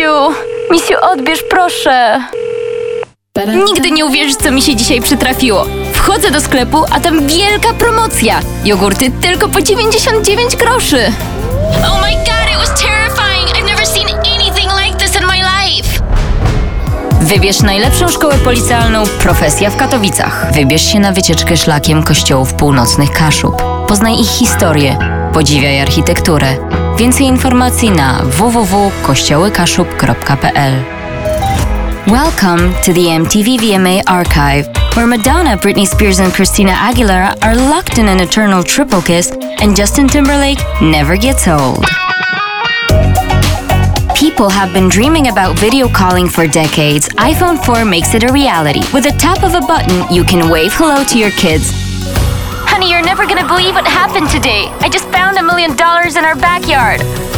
Misiu, Misiu, odbierz proszę. Nigdy nie uwierzysz, co mi się dzisiaj przytrafiło. Wchodzę do sklepu, a tam wielka promocja. Jogurty tylko po 99 groszy. Oh my god, it was terrifying! I've never seen anything like this in my life! Wybierz najlepszą szkołę policjalną Profesja w Katowicach. Wybierz się na wycieczkę szlakiem kościołów północnych Kaszub. Poznaj ich historię, podziwiaj architekturę. Więcej informacji na www.kościołykaszub.pl Welcome to the MTV VMA archive, where Madonna, Britney Spears, and Christina Aguilera are locked in an eternal triple kiss, and Justin Timberlake never gets old. People have been dreaming about video calling for decades. iPhone 4 makes it a reality. With a tap of a button, you can wave hello to your kids. Honey, you're never gonna believe what happened today. I just found a million dollars in our backyard.